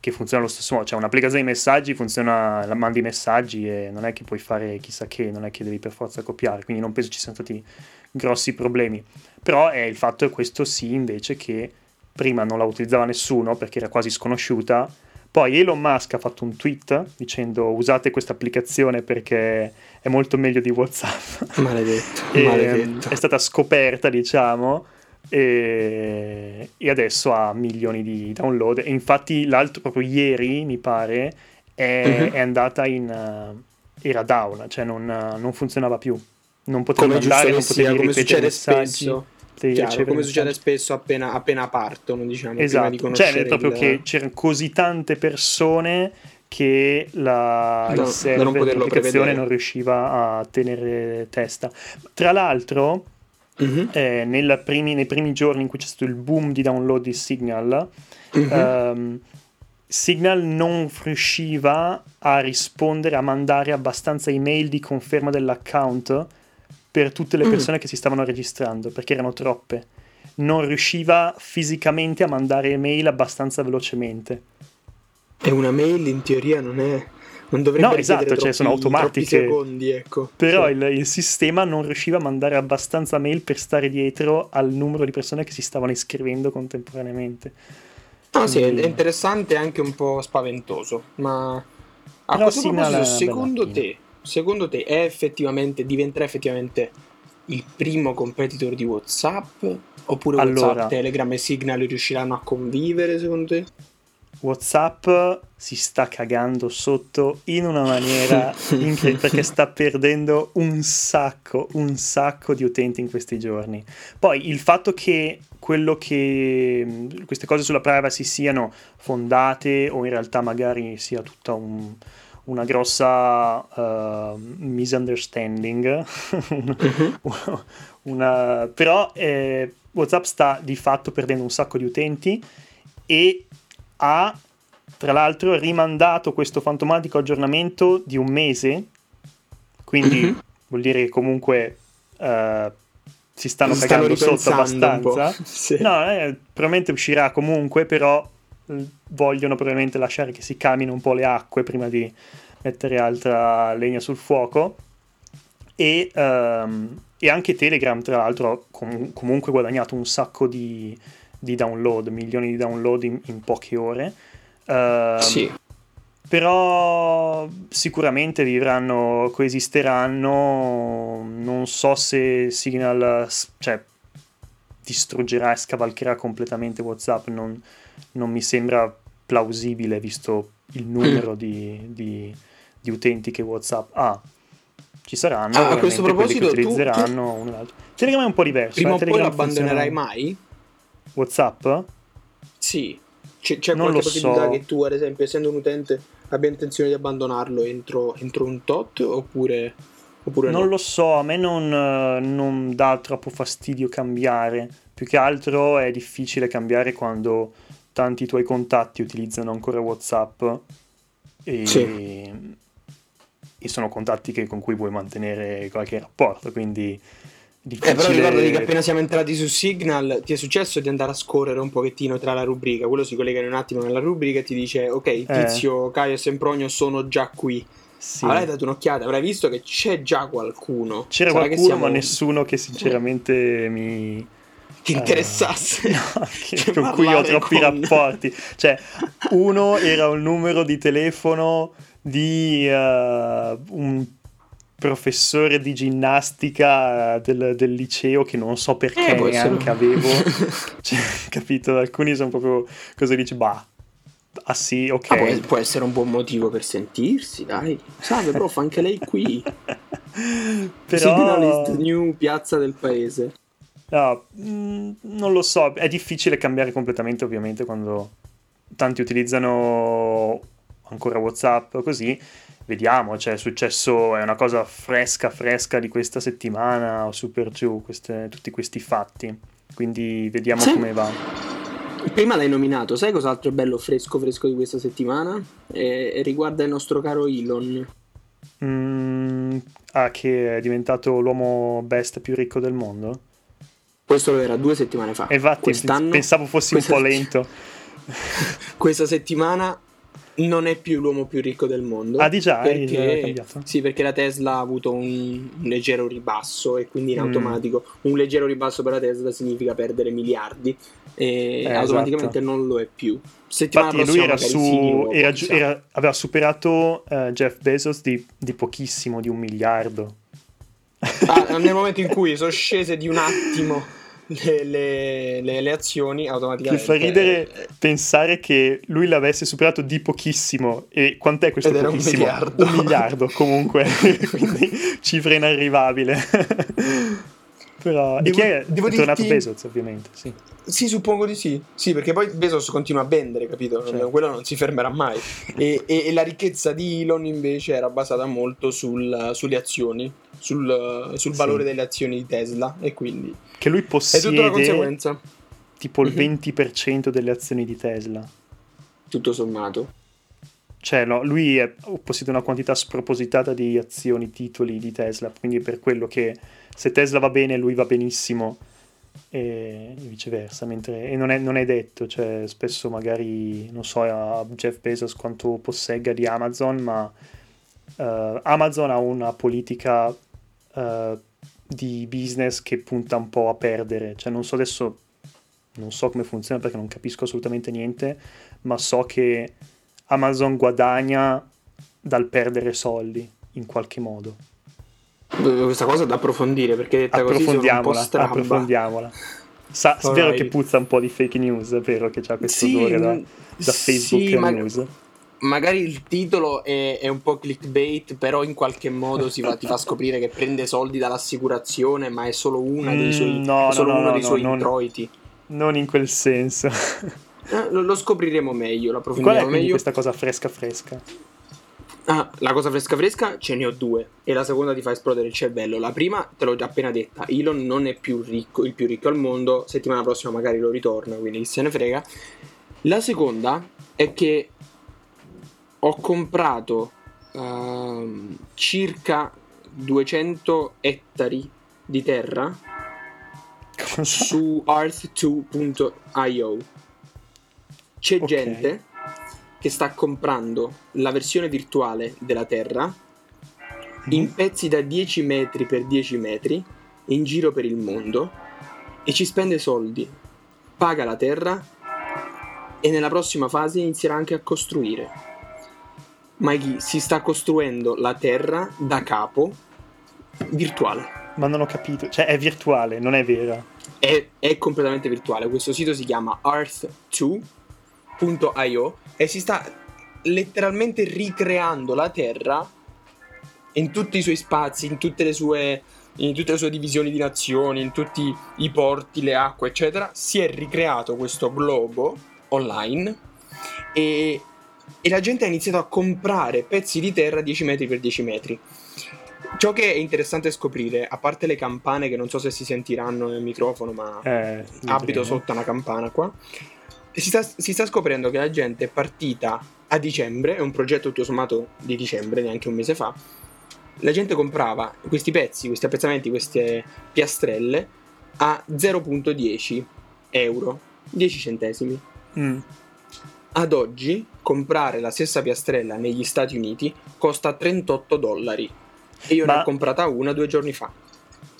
che funziona allo stesso modo, cioè un'applicazione di messaggi funziona, la mandi messaggi e non è che puoi fare chissà che, non è che devi per forza copiare, quindi non penso ci siano stati grossi problemi. Però è il fatto è questo sì invece che prima non la utilizzava nessuno perché era quasi sconosciuta, poi Elon Musk ha fatto un tweet dicendo usate questa applicazione perché è molto meglio di WhatsApp. Maledetto, maledetto. È stata scoperta, diciamo, e, e, adesso ha milioni di download. E infatti l'altro proprio ieri mi pare è, uh-huh. è andata in uh, era down cioè non, uh, non, funzionava più. Non potevo come mandare non potevi sia, come succede spesso. Chiaro, come succede spesso appena, appena partono diciamo esatto. Cioè è proprio il... che c'erano così tante persone che la, no, il server dell'applicazione non riusciva a tenere testa. Tra l'altro uh-huh. eh, primi, nei primi giorni in cui c'è stato il boom di download di Signal, uh-huh. ehm, Signal non riusciva a rispondere, a mandare abbastanza email di conferma dell'account per tutte le mm. persone uh-huh. che si stavano registrando, perché erano troppe. Non riusciva fisicamente a mandare email abbastanza velocemente. E una mail in teoria non è non dovrebbe no, esatto, troppi, cioè sono automatiche. Secondi, ecco. Però sì. il, il, sistema non riusciva a mandare abbastanza mail per stare dietro al numero di persone che si stavano iscrivendo contemporaneamente. No, Quindi... sì, è interessante e anche un po' spaventoso, ma a Però questo proposito, secondo te, secondo te effettivamente, diventerà effettivamente il primo competitor di WhatsApp? Oppure allora, WhatsApp, Telegram e Signal riusciranno a convivere secondo te? WhatsApp si sta cagando sotto in una maniera incredibile perché sta perdendo un sacco, un sacco di utenti in questi giorni. Poi il fatto che quello che queste cose sulla privacy siano fondate o in realtà magari sia tutta un, una grossa uh, misunderstanding, uh-huh. una, però eh, WhatsApp sta di fatto perdendo un sacco di utenti e ha tra l'altro rimandato questo fantomatico aggiornamento di un mese, quindi mm-hmm. vuol dire che comunque uh, si stanno si cagando stanno sotto abbastanza. sì. No, eh, probabilmente uscirà comunque, però vogliono probabilmente lasciare che si camino un po' le acque prima di mettere altra legna sul fuoco. E, um, e anche Telegram, tra l'altro, ha com- comunque guadagnato un sacco di, di download, milioni di download in, in poche ore. Uh, sì. Però sicuramente vivranno, coesisteranno. Non so se Signal cioè, distruggerà e scavalcherà completamente WhatsApp. Non, non mi sembra plausibile visto il numero mm. di, di, di, utenti che WhatsApp ha. Ci saranno ah, a questo proposito, che utilizzeranno tu, tu... un altro. Telegram è un po' diverso. Prima eh? o poi lo abbandonerai mai? WhatsApp? Sì. C'è, c'è qualche possibilità so. che tu, ad esempio, essendo un utente, abbia intenzione di abbandonarlo entro, entro un tot oppure, oppure non no? lo so, a me non, non dà troppo fastidio cambiare. Più che altro è difficile cambiare quando tanti tuoi contatti utilizzano ancora WhatsApp e, sì. e sono contatti che, con cui vuoi mantenere qualche rapporto, quindi difficile... Eh, però ricordati che appena siamo entrati su Signal ti è successo di andare a scorrere un pochettino tra la rubrica, quello si collega in un attimo nella rubrica e ti dice ok, eh. Tizio, eh. Caio e Sempronio sono già qui. Sì. Avrai dato un'occhiata, avrai visto che c'è già qualcuno. C'era Sarà qualcuno, siamo... ma nessuno che sinceramente mi ti interessasse. Uh, no, che, con cui ho troppi con... rapporti. Cioè, uno era un numero di telefono di uh, un professore di ginnastica del, del, liceo che non so perché eh, neanche avevo. cioè, capito? Alcuni sono proprio cosa dici, bah. Ah sì, ok. Ah, può, può, essere un buon motivo per sentirsi, dai. Salve, prof, anche lei qui. Però... Signalist New Piazza del Paese. No, mm, non lo so, è difficile cambiare completamente ovviamente quando tanti utilizzano ancora Whatsapp così. Vediamo, cioè è successo, è una cosa fresca fresca di questa settimana, super giù, queste, tutti questi fatti. Quindi vediamo sì. come va. Prima l'hai nominato, sai cos'altro è bello fresco fresco di questa settimana? E, riguarda il nostro caro Elon. Mm, ah, che è diventato l'uomo best più ricco del mondo? Questo era due settimane fa. E infatti pensavo fossi un po' lento. questa settimana non è più l'uomo più ricco del mondo. Ah, di già? Perché, sì, perché la Tesla ha avuto un, un leggero ribasso e quindi in mm. automatico un leggero ribasso per la Tesla significa perdere miliardi e eh, automaticamente esatto. non lo è più. Settimana Infatti lui era su, era, era, aveva superato uh, Jeff Bezos di, di pochissimo, di un miliardo. Ah, nel momento in cui sono scese di un attimo le, le, le, le azioni, automaticamente. Ti fa ridere pensare che lui l'avesse superato di pochissimo. E quant'è questo Ed pochissimo? Un miliardo. Un miliardo comunque, quindi cifra inarrivabile. Però... Devo, e è, devo è tornato dirti... Bezos, ovviamente, sì. Sì, suppongo di sì. Sì, perché poi Bezos continua a vendere, capito? Certo. Quello non si fermerà mai. e, e, e, la ricchezza di Elon invece era basata molto sul, sulle azioni, sul, sul valore sì. delle azioni di Tesla. E quindi... Che lui possiede... È tutta la conseguenza. Tipo il 20% mhm. delle azioni di Tesla. Tutto sommato. Cioè, no, lui è, possiede una quantità spropositata di azioni, titoli di Tesla, quindi per quello che se Tesla va bene lui va benissimo e viceversa, mentre, e non è, non è, detto, cioè spesso magari, non so a Jeff Bezos quanto possegga di Amazon, ma uh, Amazon ha una politica uh, di business che punta un po' a perdere, cioè non so adesso, non so come funziona perché non capisco assolutamente niente, ma so che Amazon guadagna dal perdere soldi in qualche modo questa cosa da approfondire perché detta approfondiamola, così approfondiamola. Sa, è vero che puzza un po' di fake news, è vero che c'ha questo sì, odore da, da Facebook sì, news. Ma, magari il titolo è, è, un po' clickbait, però in qualche modo va, ti fa scoprire che prende soldi dall'assicurazione, ma è solo, dei suoi, mm, no, solo no, uno no, dei suoi introiti. Non in quel senso. Lo, lo, scopriremo meglio, lo approfondiremo Qual è meglio. questa cosa fresca fresca? Ah, la cosa fresca fresca ce ne ho due e la seconda ti fa esplodere il cervello. La prima te l'ho già appena detta, Elon non è più ricco, il più ricco al mondo, settimana prossima magari lo ritorna, quindi chi se ne frega. La seconda è che ho comprato ehm, circa 200 ettari di terra su earth2.io. C'è Ok. gente che sta comprando la versione virtuale della Terra in pezzi da 10 metri per 10 metri in giro per il mondo e ci spende soldi, paga la Terra e nella prossima fase inizierà anche a costruire. Mikey si sta costruendo la Terra da capo virtuale. Ma non ho capito. Cioè, è virtuale, non è vera. è, è completamente virtuale. Questo sito si chiama earth2.io e si sta letteralmente ricreando la Terra in tutti i suoi spazi, in tutte le sue, in tutte le sue divisioni di nazioni, in tutti i porti, le acque, eccetera. Si è ricreato questo globo online e, e la gente ha iniziato a comprare pezzi di terra 10 metri per 10 metri. Ciò che è interessante scoprire, a parte le campane che non so se si sentiranno nel microfono, ma Eh, abito sotto una campana qua. Si sta, si sta scoprendo che la gente è partita a dicembre, è un progetto tutto sommato di dicembre, neanche un mese fa. La gente comprava questi pezzi, questi appezzamenti, queste piastrelle a 0.10 euro, 10 centesimi. Mm. Ad oggi comprare la stessa piastrella negli Stati Uniti costa 38 dollari. E io ne Ma- ho comprata una due giorni fa.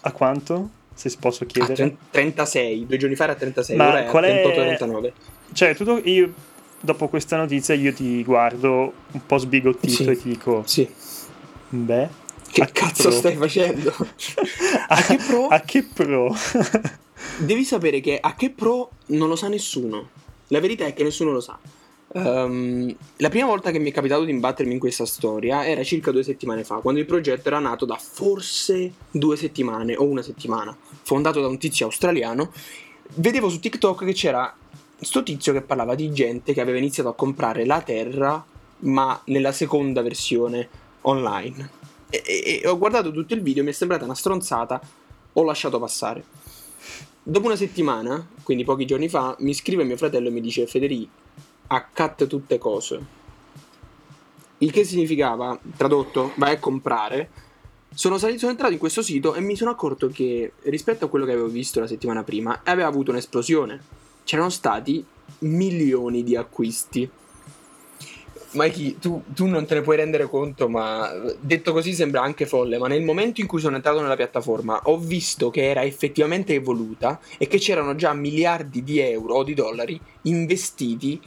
A quanto? Se posso A chiedere. 30 36, due giorni fa era a 36, Ma ora è a qual è- 38-39. Cioè, tutto io dopo questa notizia io ti guardo un po' sbigottito Sì. e ti dico, Sì. beh, Che a cazzo pro? stai facendo? A che pro? A che pro? Devi sapere che a che pro non lo sa nessuno. La verità è che nessuno lo sa. Ehm, la prima volta che mi è capitato di imbattermi in questa storia era circa due settimane fa, quando il progetto era nato da forse due settimane o una settimana, fondato da un tizio australiano. Vedevo su TikTok che c'era sto tizio che parlava di gente che aveva iniziato a comprare la terra, ma nella seconda versione online. E, e- e ho guardato tutto il video, mi è sembrata una stronzata, ho lasciato passare. Dopo una settimana, quindi pochi giorni fa, mi scrive mio fratello e mi dice Federico, accatta tutte cose. Il che significava, tradotto, vai a comprare. Sono, salito, sono entrato in questo sito e mi sono accorto che rispetto a quello che avevo visto la settimana prima, aveva avuto un'esplosione. C'erano stati milioni di acquisti. Mikey, tu, tu non te ne puoi rendere conto, ma detto così sembra anche folle, ma nel momento in cui sono entrato nella piattaforma ho visto che era effettivamente evoluta e che c'erano già miliardi di euro o di dollari investiti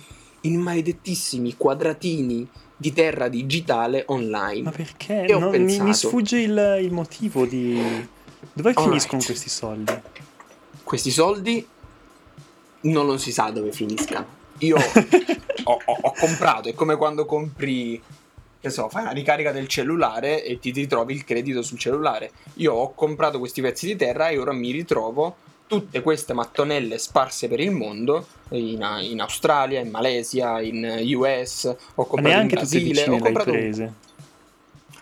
in maledettissimi quadratini di terra digitale online. Ma perché? E ho Non- mi, mi pensato- sfugge il, il motivo di... Dove finiscono questi soldi? Questi soldi non lo si sa dove finiscano. Io ho, ho- ho comprato, è come quando compri, che so, fai una ricarica del cellulare e ti ritrovi il credito sul cellulare. Io ho comprato questi pezzi di terra e ora mi ritrovo tutte queste mattonelle sparse per il mondo, in, in Australia, in Malesia, in US, ho Ma comprato in neanche tutte Brasile, ho comprato prese.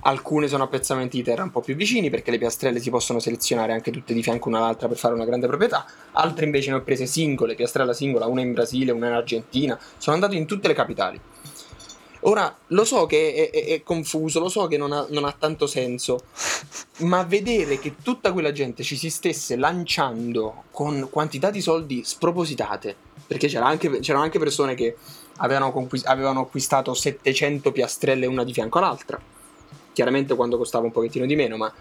Alcune sono appezzamenti di terra un po' più vicini perché le piastrelle si possono selezionare anche tutte di fianco una all'altra per fare una grande proprietà. Altre invece ne ho prese singole, piastrella singola, una in Brasile, una in Argentina. Sono andato in tutte le capitali. Ora, lo so che è, è- è confuso, lo so che non ha, non ha tanto senso, ma vedere che tutta quella gente ci si stesse lanciando con quantità di soldi spropositate, perché c'era anche- c'erano anche persone che avevano, conquis- avevano acquistato 700 piastrelle una di fianco all'altra, chiaramente quando costava un pochettino di meno, ma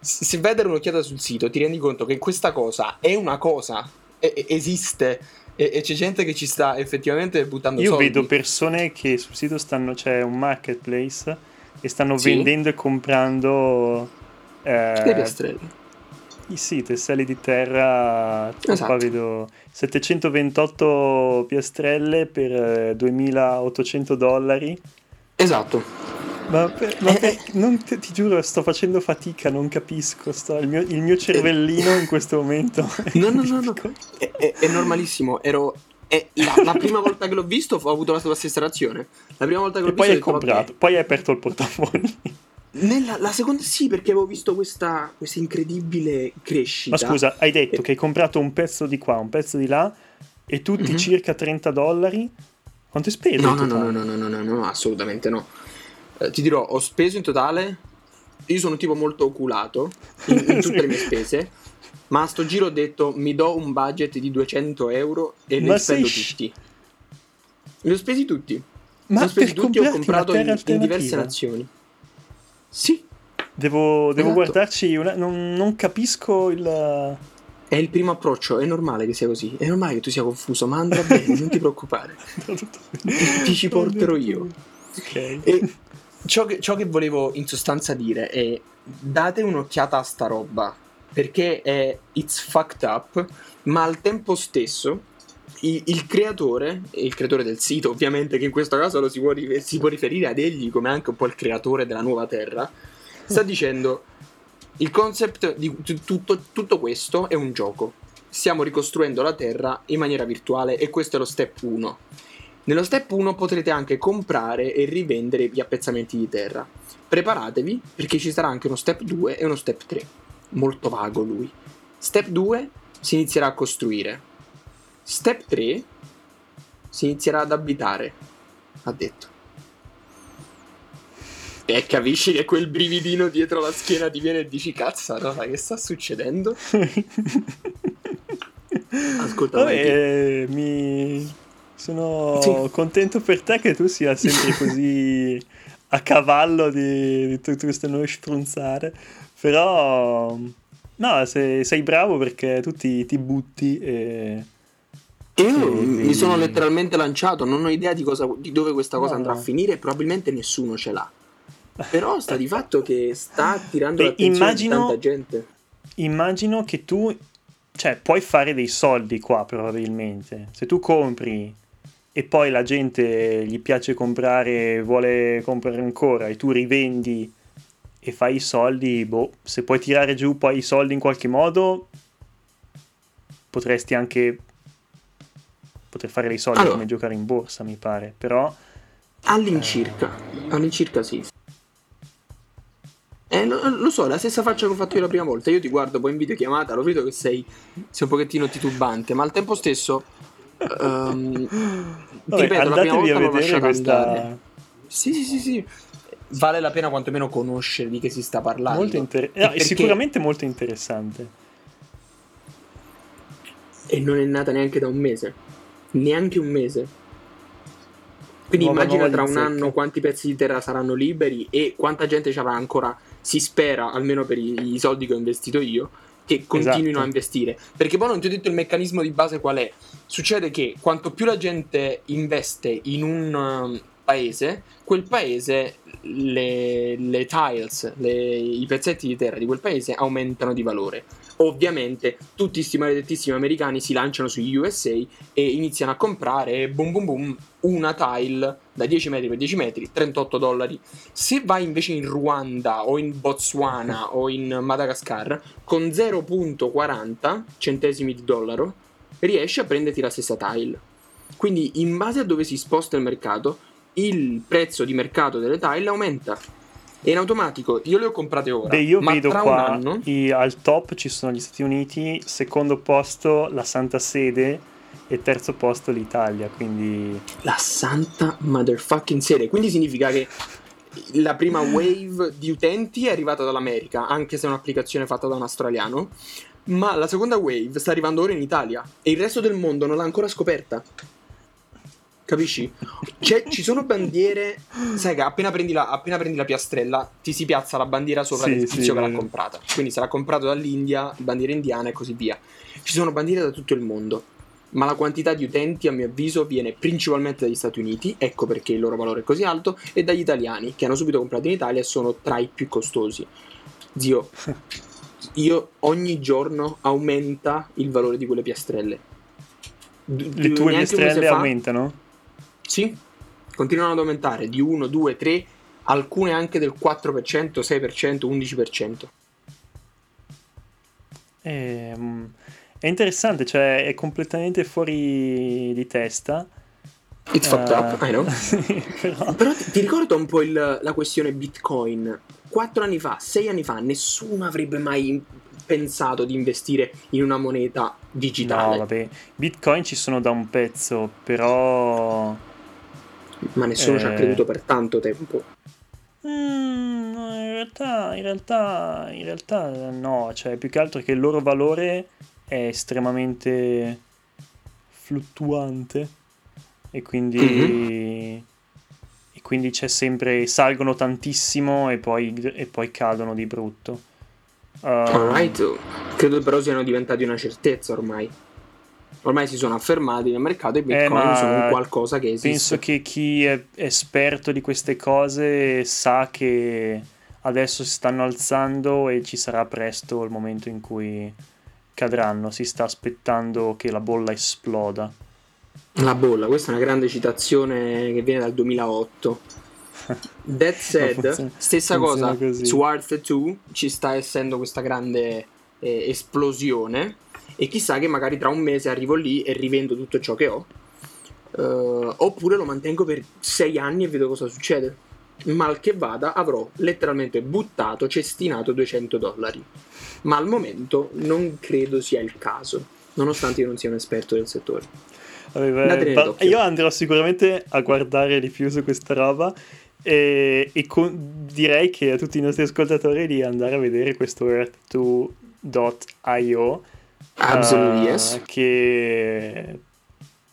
se vai a dare un'occhiata sul sito ti rendi conto che questa cosa è una cosa, e- esiste, e-, e c'è gente che ci sta effettivamente buttando Io soldi. vedo persone che sul sito stanno, c'è un marketplace e stanno Sì. vendendo e comprando eh, le piastrelle. i sì, tasselli di terra. Qua Esatto. vedo 728 piastrelle per eh, 2800 dollari. Esatto. Ma, per- ma Eh, per- non te- ti giuro, sto facendo fatica, non capisco. sto- il, mio, il mio cervellino in questo momento. No, no, no, no. È, è- è normalissimo. Ero. è la, la prima volta che l'ho visto ho avuto la tua stessa reazione. La prima volta che l'ho E poi visto hai ho detto, comprato, poi hai aperto il portafogli. "Vabbè". Nella, la seconda sì, perché avevo visto questa, questa incredibile crescita. Ma scusa, hai detto Eh. che hai comprato un pezzo di qua, un pezzo di là, e tutti mm-hmm. circa 30 dollari. Quanto hai speso? No, no, no, no, no, no, no, no, assolutamente no. Eh, ti dirò, ho speso in totale. Io sono un tipo molto oculato in, in tutte le mie spese. Ma a sto giro ho detto mi do un budget di 200 euro e li spendo sei... tutti. Li ho spesi tutti. Ma li ho spesi tutti e ho comprato in, in, diverse nazioni. Sì. Devo, devo esatto. guardarci, una... non, non capisco il è il primo approccio, è normale che sia così, è normale che tu sia confuso, ma andrà bene, non ti preoccupare. ti, ci porterò io. Ok. E ciò che, ciò che volevo in sostanza dire è date un'occhiata a sta roba, perché è it's fucked up, ma al tempo stesso il, il, creatore, il creatore del sito, ovviamente, che in questo caso lo si può, si può riferire ad egli come anche un po' il creatore della nuova Terra, sta dicendo il concept di tutto, tutto questo è un gioco. Stiamo ricostruendo la Terra in maniera virtuale e questo è lo step 1. Nello step 1 potrete anche comprare e rivendere gli appezzamenti di terra. Preparatevi perché ci sarà anche uno step 2 e uno step 3. Molto vago lui. Step 2 si inizierà a costruire. Step 3 si inizierà ad abitare, ha detto. E capisci che quel brividino dietro la schiena ti viene e dici cazzarola che sta succedendo? Ascolta, Vabbè, mi sono sì. contento per te che tu sia sempre così a cavallo di, di tutte queste nuove strunzare. Però no, sei, sei bravo perché tu ti, ti butti e io mi sono letteralmente lanciato, non ho idea di, cosa, di dove questa cosa no. andrà a finire probabilmente nessuno ce l'ha. Però sta di fatto che sta attirando Beh, l'attenzione immagino, di tanta gente. Immagino che tu, cioè, puoi fare dei soldi qua probabilmente. Se tu compri e poi la gente gli piace comprare, vuole comprare ancora e tu rivendi e fai i soldi, boh, se puoi tirare giù poi i soldi in qualche modo, potresti anche poter fare dei soldi allora, come giocare in borsa, mi pare, però all'incirca, eh... all'incirca sì. Eh, lo, lo, so, la stessa faccia che ho fatto io la prima volta. Io ti guardo poi in videochiamata, lo vedo che sei, sei un pochettino titubante, ma al tempo stesso. Um, Vabbè, ripeto, la prima volta l'ho lasciato questa... andare. Sì, sì, sì, sì. Vale la pena quantomeno conoscere di che si sta parlando. Molto inter- no, perché... Sicuramente molto interessante. E non è nata neanche da un mese. Neanche un mese. Quindi nuova, immagina nuova tra un anno quanti pezzi di terra saranno liberi e quanta gente ci avrà ancora si spera, almeno per i, i soldi che ho investito io, che continuino esatto. a investire. Perché poi non ti ho detto il meccanismo di base qual è. Succede che quanto più la gente investe in un um, paese, quel paese, le, le tiles, le, i pezzetti di terra di quel paese aumentano di valore. Ovviamente tutti questi maledettissimi americani si lanciano sugli USA e iniziano a comprare boom boom boom una tile da 10 metri per 10 metri, 38 dollari. Se vai invece in Ruanda o in Botswana o in Madagascar con 0.40 centesimi di dollaro riesci a prenderti la stessa tile. Quindi in base a dove si sposta il mercato, il prezzo di mercato delle tile aumenta e in automatico io le ho comprate ora. Beh, io vedo qua anno... i, al top ci sono gli Stati Uniti, secondo posto la Santa Sede e terzo posto l'Italia. Quindi la Santa motherfucking Sede. Quindi significa che la prima wave di utenti è arrivata dall'America, anche se è un'applicazione fatta da un australiano. Ma la seconda wave sta arrivando ora in Italia e il resto del mondo non l'ha ancora scoperta. Capisci? C'è, ci sono bandiere. Sai che appena prendi, la, appena prendi, la, piastrella ti si piazza la bandiera sopra sì, del tizio sì, che l'ha comprata. Quindi se l'ha comprato dall'India, bandiera indiana e così via. Ci sono bandiere da tutto il mondo. Ma la quantità di utenti, a mio avviso, viene principalmente dagli Stati Uniti, ecco perché il loro valore è così alto, e dagli italiani, che hanno subito comprato in Italia e sono tra i più costosi. Zio, io ogni giorno aumenta il valore di quelle piastrelle. D- Le tue piastrelle aumentano? Sì, continuano ad aumentare di 1, 2, 3, alcune anche del 4%, 6%, 11%. È, è interessante, cioè è completamente fuori di testa. It's uh, fucked up, I know. sì, però... però ti, ti ricordo un po' il, la questione Bitcoin. Quattro anni fa, sei anni fa, nessuno avrebbe mai pensato di investire in una moneta digitale. No, vabbè, Bitcoin ci sono da un pezzo, però... Ma nessuno eh... ci ha creduto per tanto tempo. Mm, in realtà, in realtà, in realtà no, cioè più che altro che il loro valore è estremamente fluttuante e quindi, mm-hmm. e quindi c'è sempre, salgono tantissimo e poi, e poi cadono di brutto. Um, Alright, credo però siano diventati una certezza ormai ormai si sono affermati nel mercato e eh, bitcoin eh, sono un qualcosa che esiste. Penso che chi è esperto di queste cose sa che adesso si stanno alzando e ci sarà presto il momento in cui cadranno. Si sta aspettando che la bolla esploda. La bolla, questa è una grande citazione che viene dal 2008. That said, funziona, stessa funziona cosa così. su Earth 2 ci sta essendo questa grande eh, esplosione e chissà che magari tra un mese arrivo lì e rivendo tutto ciò che ho. Uh, oppure lo mantengo per sei anni e vedo cosa succede. Mal che vada, avrò letteralmente buttato, cestinato 200 dollari. Ma al momento non credo sia il caso, nonostante io non sia un esperto del settore. Vabbè, beh, io andrò sicuramente a guardare di più su questa roba e, e con, direi che a tutti i nostri ascoltatori di andare a vedere questo earth2.io Absolutely uh, yes. Che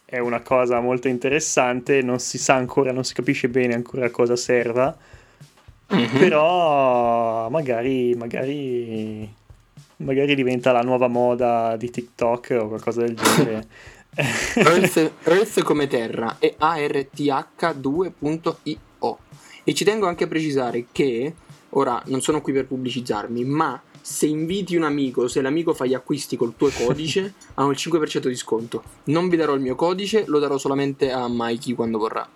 è una cosa molto interessante, non si sa ancora, non si capisce bene ancora a cosa serva, mm-hmm. però magari, magari, magari diventa la nuova moda di TikTok o qualcosa del genere. Earth, Earth come terra è ARTH2.io e ci tengo anche a precisare che ora non sono qui per pubblicizzarmi, ma se inviti un amico, se l'amico fa gli acquisti col tuo codice, hanno il 5% di sconto. Non vi darò il mio codice, lo darò solamente a Mikey quando vorrà.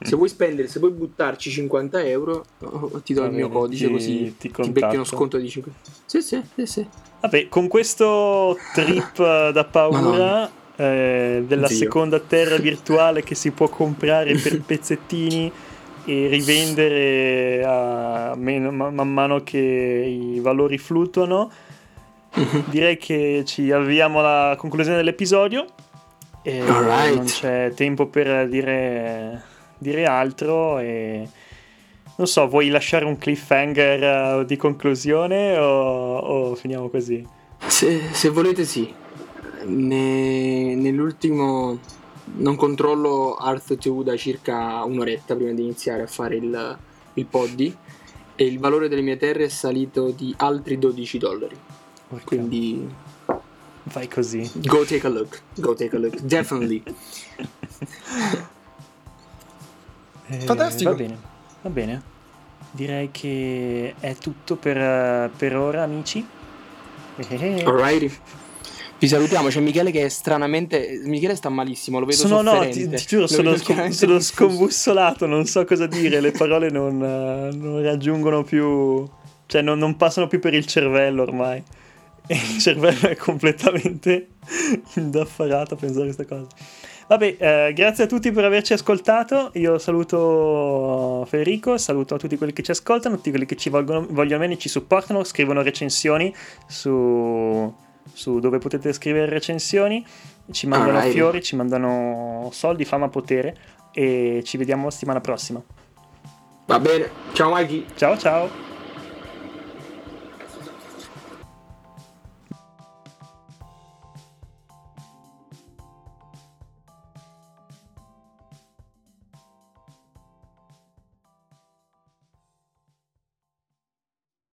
Se vuoi spendere, se vuoi buttarci 50 euro, oh, ti do Va il mio codice ti, così ti, ti becchi uno sconto di 5. Sì, sì, sì, sì. Vabbè, con questo trip da paura eh, della Zio. seconda terra virtuale che si può comprare per pezzettini e rivendere a meno, man mano che i valori fluttuano. Mhm. Direi che ci avviamo alla conclusione dell'episodio. E right. Non c'è tempo per dire, dire altro. E non so, vuoi lasciare un cliffhanger uh, di conclusione o, o finiamo così? Se, se volete, sì. Ne, nell'ultimo non controllo Earth 2 da circa un'oretta prima di iniziare a fare il, il poddy e il valore delle mie terre è salito di altri 12 dollari. Okay. Quindi vai così. Go take a look. Go take a look. Definitely. eh, Fantastico. Va bene. Va bene. Direi che è tutto per, per ora, amici. Alrighty. Vi salutiamo, c'è Michele che è stranamente... Michele sta malissimo, lo vedo sono, sofferente. No, ti, ti giuro, sono, scom- sono scombussolato, non so cosa dire, le parole non, uh, non raggiungono più... Cioè non, non, passano più per il cervello ormai. E il cervello è completamente indaffarato a pensare a questa cosa. Vabbè, eh, grazie a tutti per averci ascoltato. Io saluto Federico, saluto a tutti quelli che ci ascoltano, tutti quelli che ci vogliono, vogliono bene, ci supportano, scrivono recensioni su su dove potete scrivere recensioni, ci mandano right. fiori, ci mandano soldi, fama, potere e ci vediamo settimana prossima. Va bene, ciao Mikey. Ciao ciao.